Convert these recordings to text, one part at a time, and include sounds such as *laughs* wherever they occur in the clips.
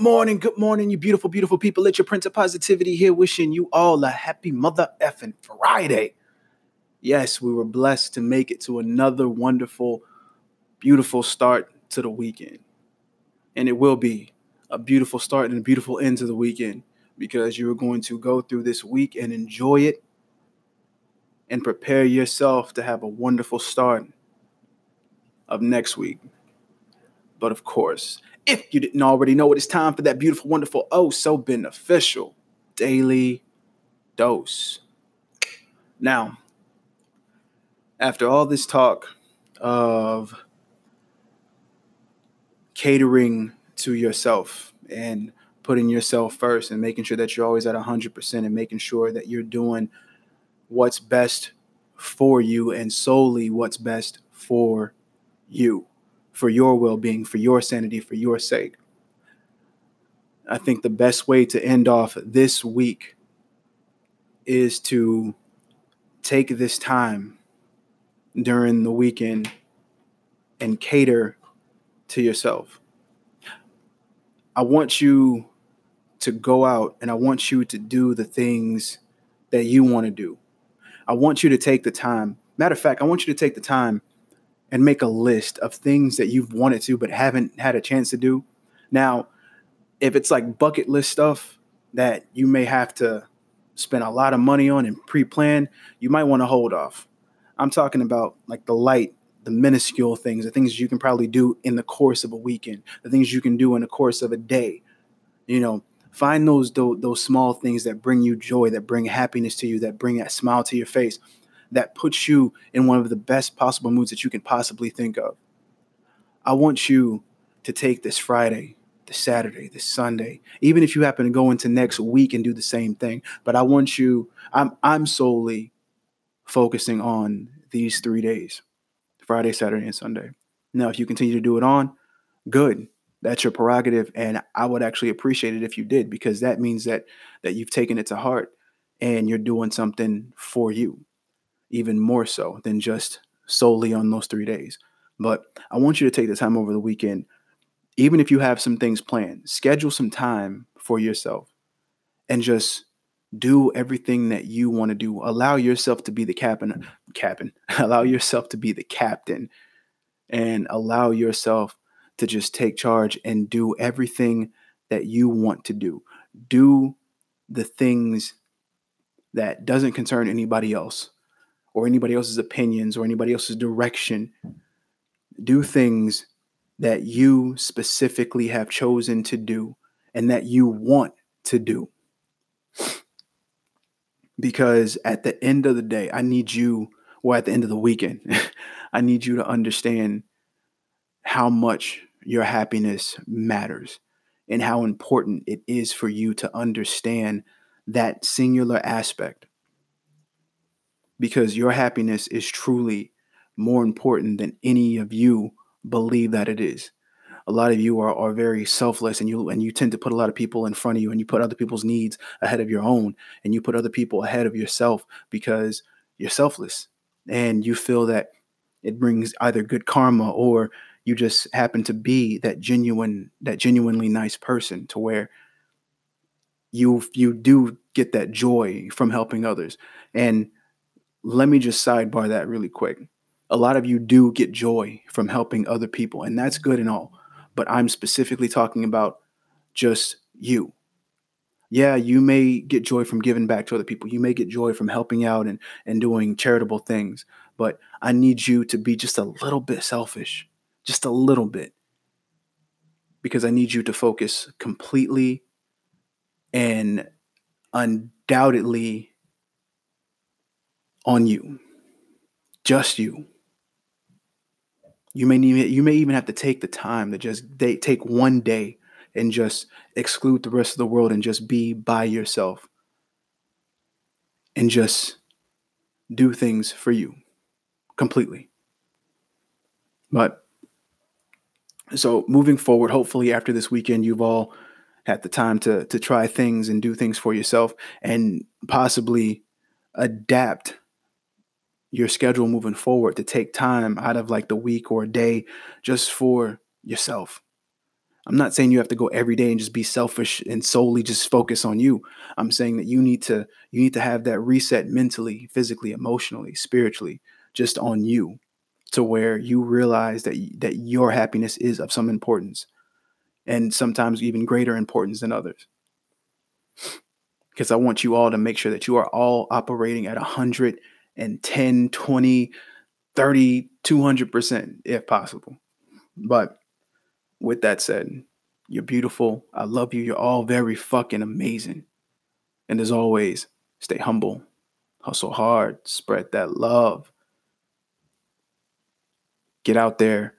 morning, good morning, you beautiful, beautiful people. It's your Prince of Positivity here, wishing you all a happy mother effing Friday. Yes, we were blessed to make it to another wonderful, beautiful start to the weekend. And it will be a beautiful start and a beautiful end to the weekend because you're going to go through this week and enjoy it and prepare yourself to have a wonderful start of next week. But of course, if you didn't already know it is time for that beautiful, wonderful, oh, so beneficial daily dose. Now, after all this talk of catering to yourself and putting yourself first and making sure that you're always at 100% and making sure that you're doing what's best for you and solely what's best for you for your well being, for your sanity, for your sake. I think the best way to end off this week is to take this time during the weekend and cater to yourself. I want you to go out and I want you to do the things that you want to do. I want you to take the time. Matter of fact, I want you to take the time and make a list of things that you've wanted to but haven't had a chance to do. Now, if it's like bucket list stuff that you may have to spend a lot of money on and pre-plan, you might want to hold off. I'm talking about like the light, the minuscule things, the things you can probably do in the course of a weekend, the things you can do in the course of a day. You know, find those those, small things that bring you joy, that bring happiness to you, that bring that smile to your face that puts you in one of the best possible moods that you can possibly think of. I want you to take this Friday, this Saturday, this Sunday, even if you happen to go into next week and do the same thing. But I want you, I'm I'm solely focusing on these three days. Friday, Saturday, and Sunday. Now, if you continue to do it on, good. That's your prerogative. And I would actually appreciate it if you did, because that means that that you've taken it to heart and you're doing something for you even more so than just solely on those three days. But I want you to take the time over the weekend, even if you have some things planned, schedule some time for yourself and just do everything that you want to do. Allow yourself to be the captain, captain. *laughs* allow yourself to be the captain and allow yourself to just take charge and do everything that you want to do. Do the things that doesn't concern anybody else or anybody else's opinions or anybody else's direction. Do things that you specifically have chosen to do and that you want to do. Because at the end of the day, I need you, or at the end of the weekend, *laughs* I need you to understand how much your happiness matters and how important it is for you to understand that singular aspect because your happiness is truly more important than any of you believe that it is. A lot of you are, are very selfless and you and you tend to put a lot of people in front of you and you put other people's needs ahead of your own and you put other people ahead of yourself because you're selfless and you feel that it brings either good karma or you just happen to be that genuine that genuinely nice person to where you you do get that joy from helping others and let me just sidebar that really quick. A lot of you do get joy from helping other people, and that's good and all. But I'm specifically talking about just you. Yeah, you may get joy from giving back to other people. You may get joy from helping out and, and doing charitable things. But I need you to be just a little bit selfish, just a little bit. Because I need you to focus completely and undoubtedly on you, just you. You may need, you may even have to take the time to just day, take one day and just exclude the rest of the world and just be by yourself and just do things for you completely. But so moving forward, hopefully after this weekend, you've all had the time to to try things and do things for yourself and possibly adapt your schedule moving forward to take time out of like the week or a day just for yourself. I'm not saying you have to go every day and just be selfish and solely just focus on you. I'm saying that you need to you need to have that reset mentally, physically, emotionally, spiritually, just on you to where you realize that that your happiness is of some importance and sometimes even greater importance than others. Because I want you all to make sure that you are all operating at 110, 20, 30, 200% if possible. But with that said, you're beautiful. I love you. You're all very fucking amazing. And as always, stay humble, hustle hard, spread that love. Get out there,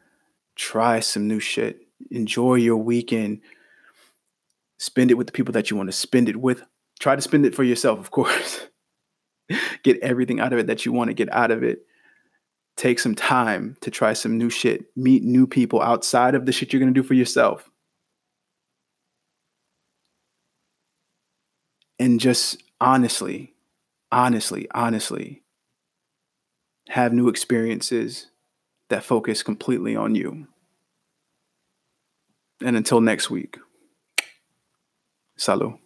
try some new shit, enjoy your weekend, spend it with the people that you want to spend it with. Try to spend it for yourself, of course. *laughs* get everything out of it that you want to get out of it take some time to try some new shit, meet new people outside of the shit you're going to do for yourself. And just honestly, honestly, honestly, have new experiences that focus completely on you. And until next week, salut.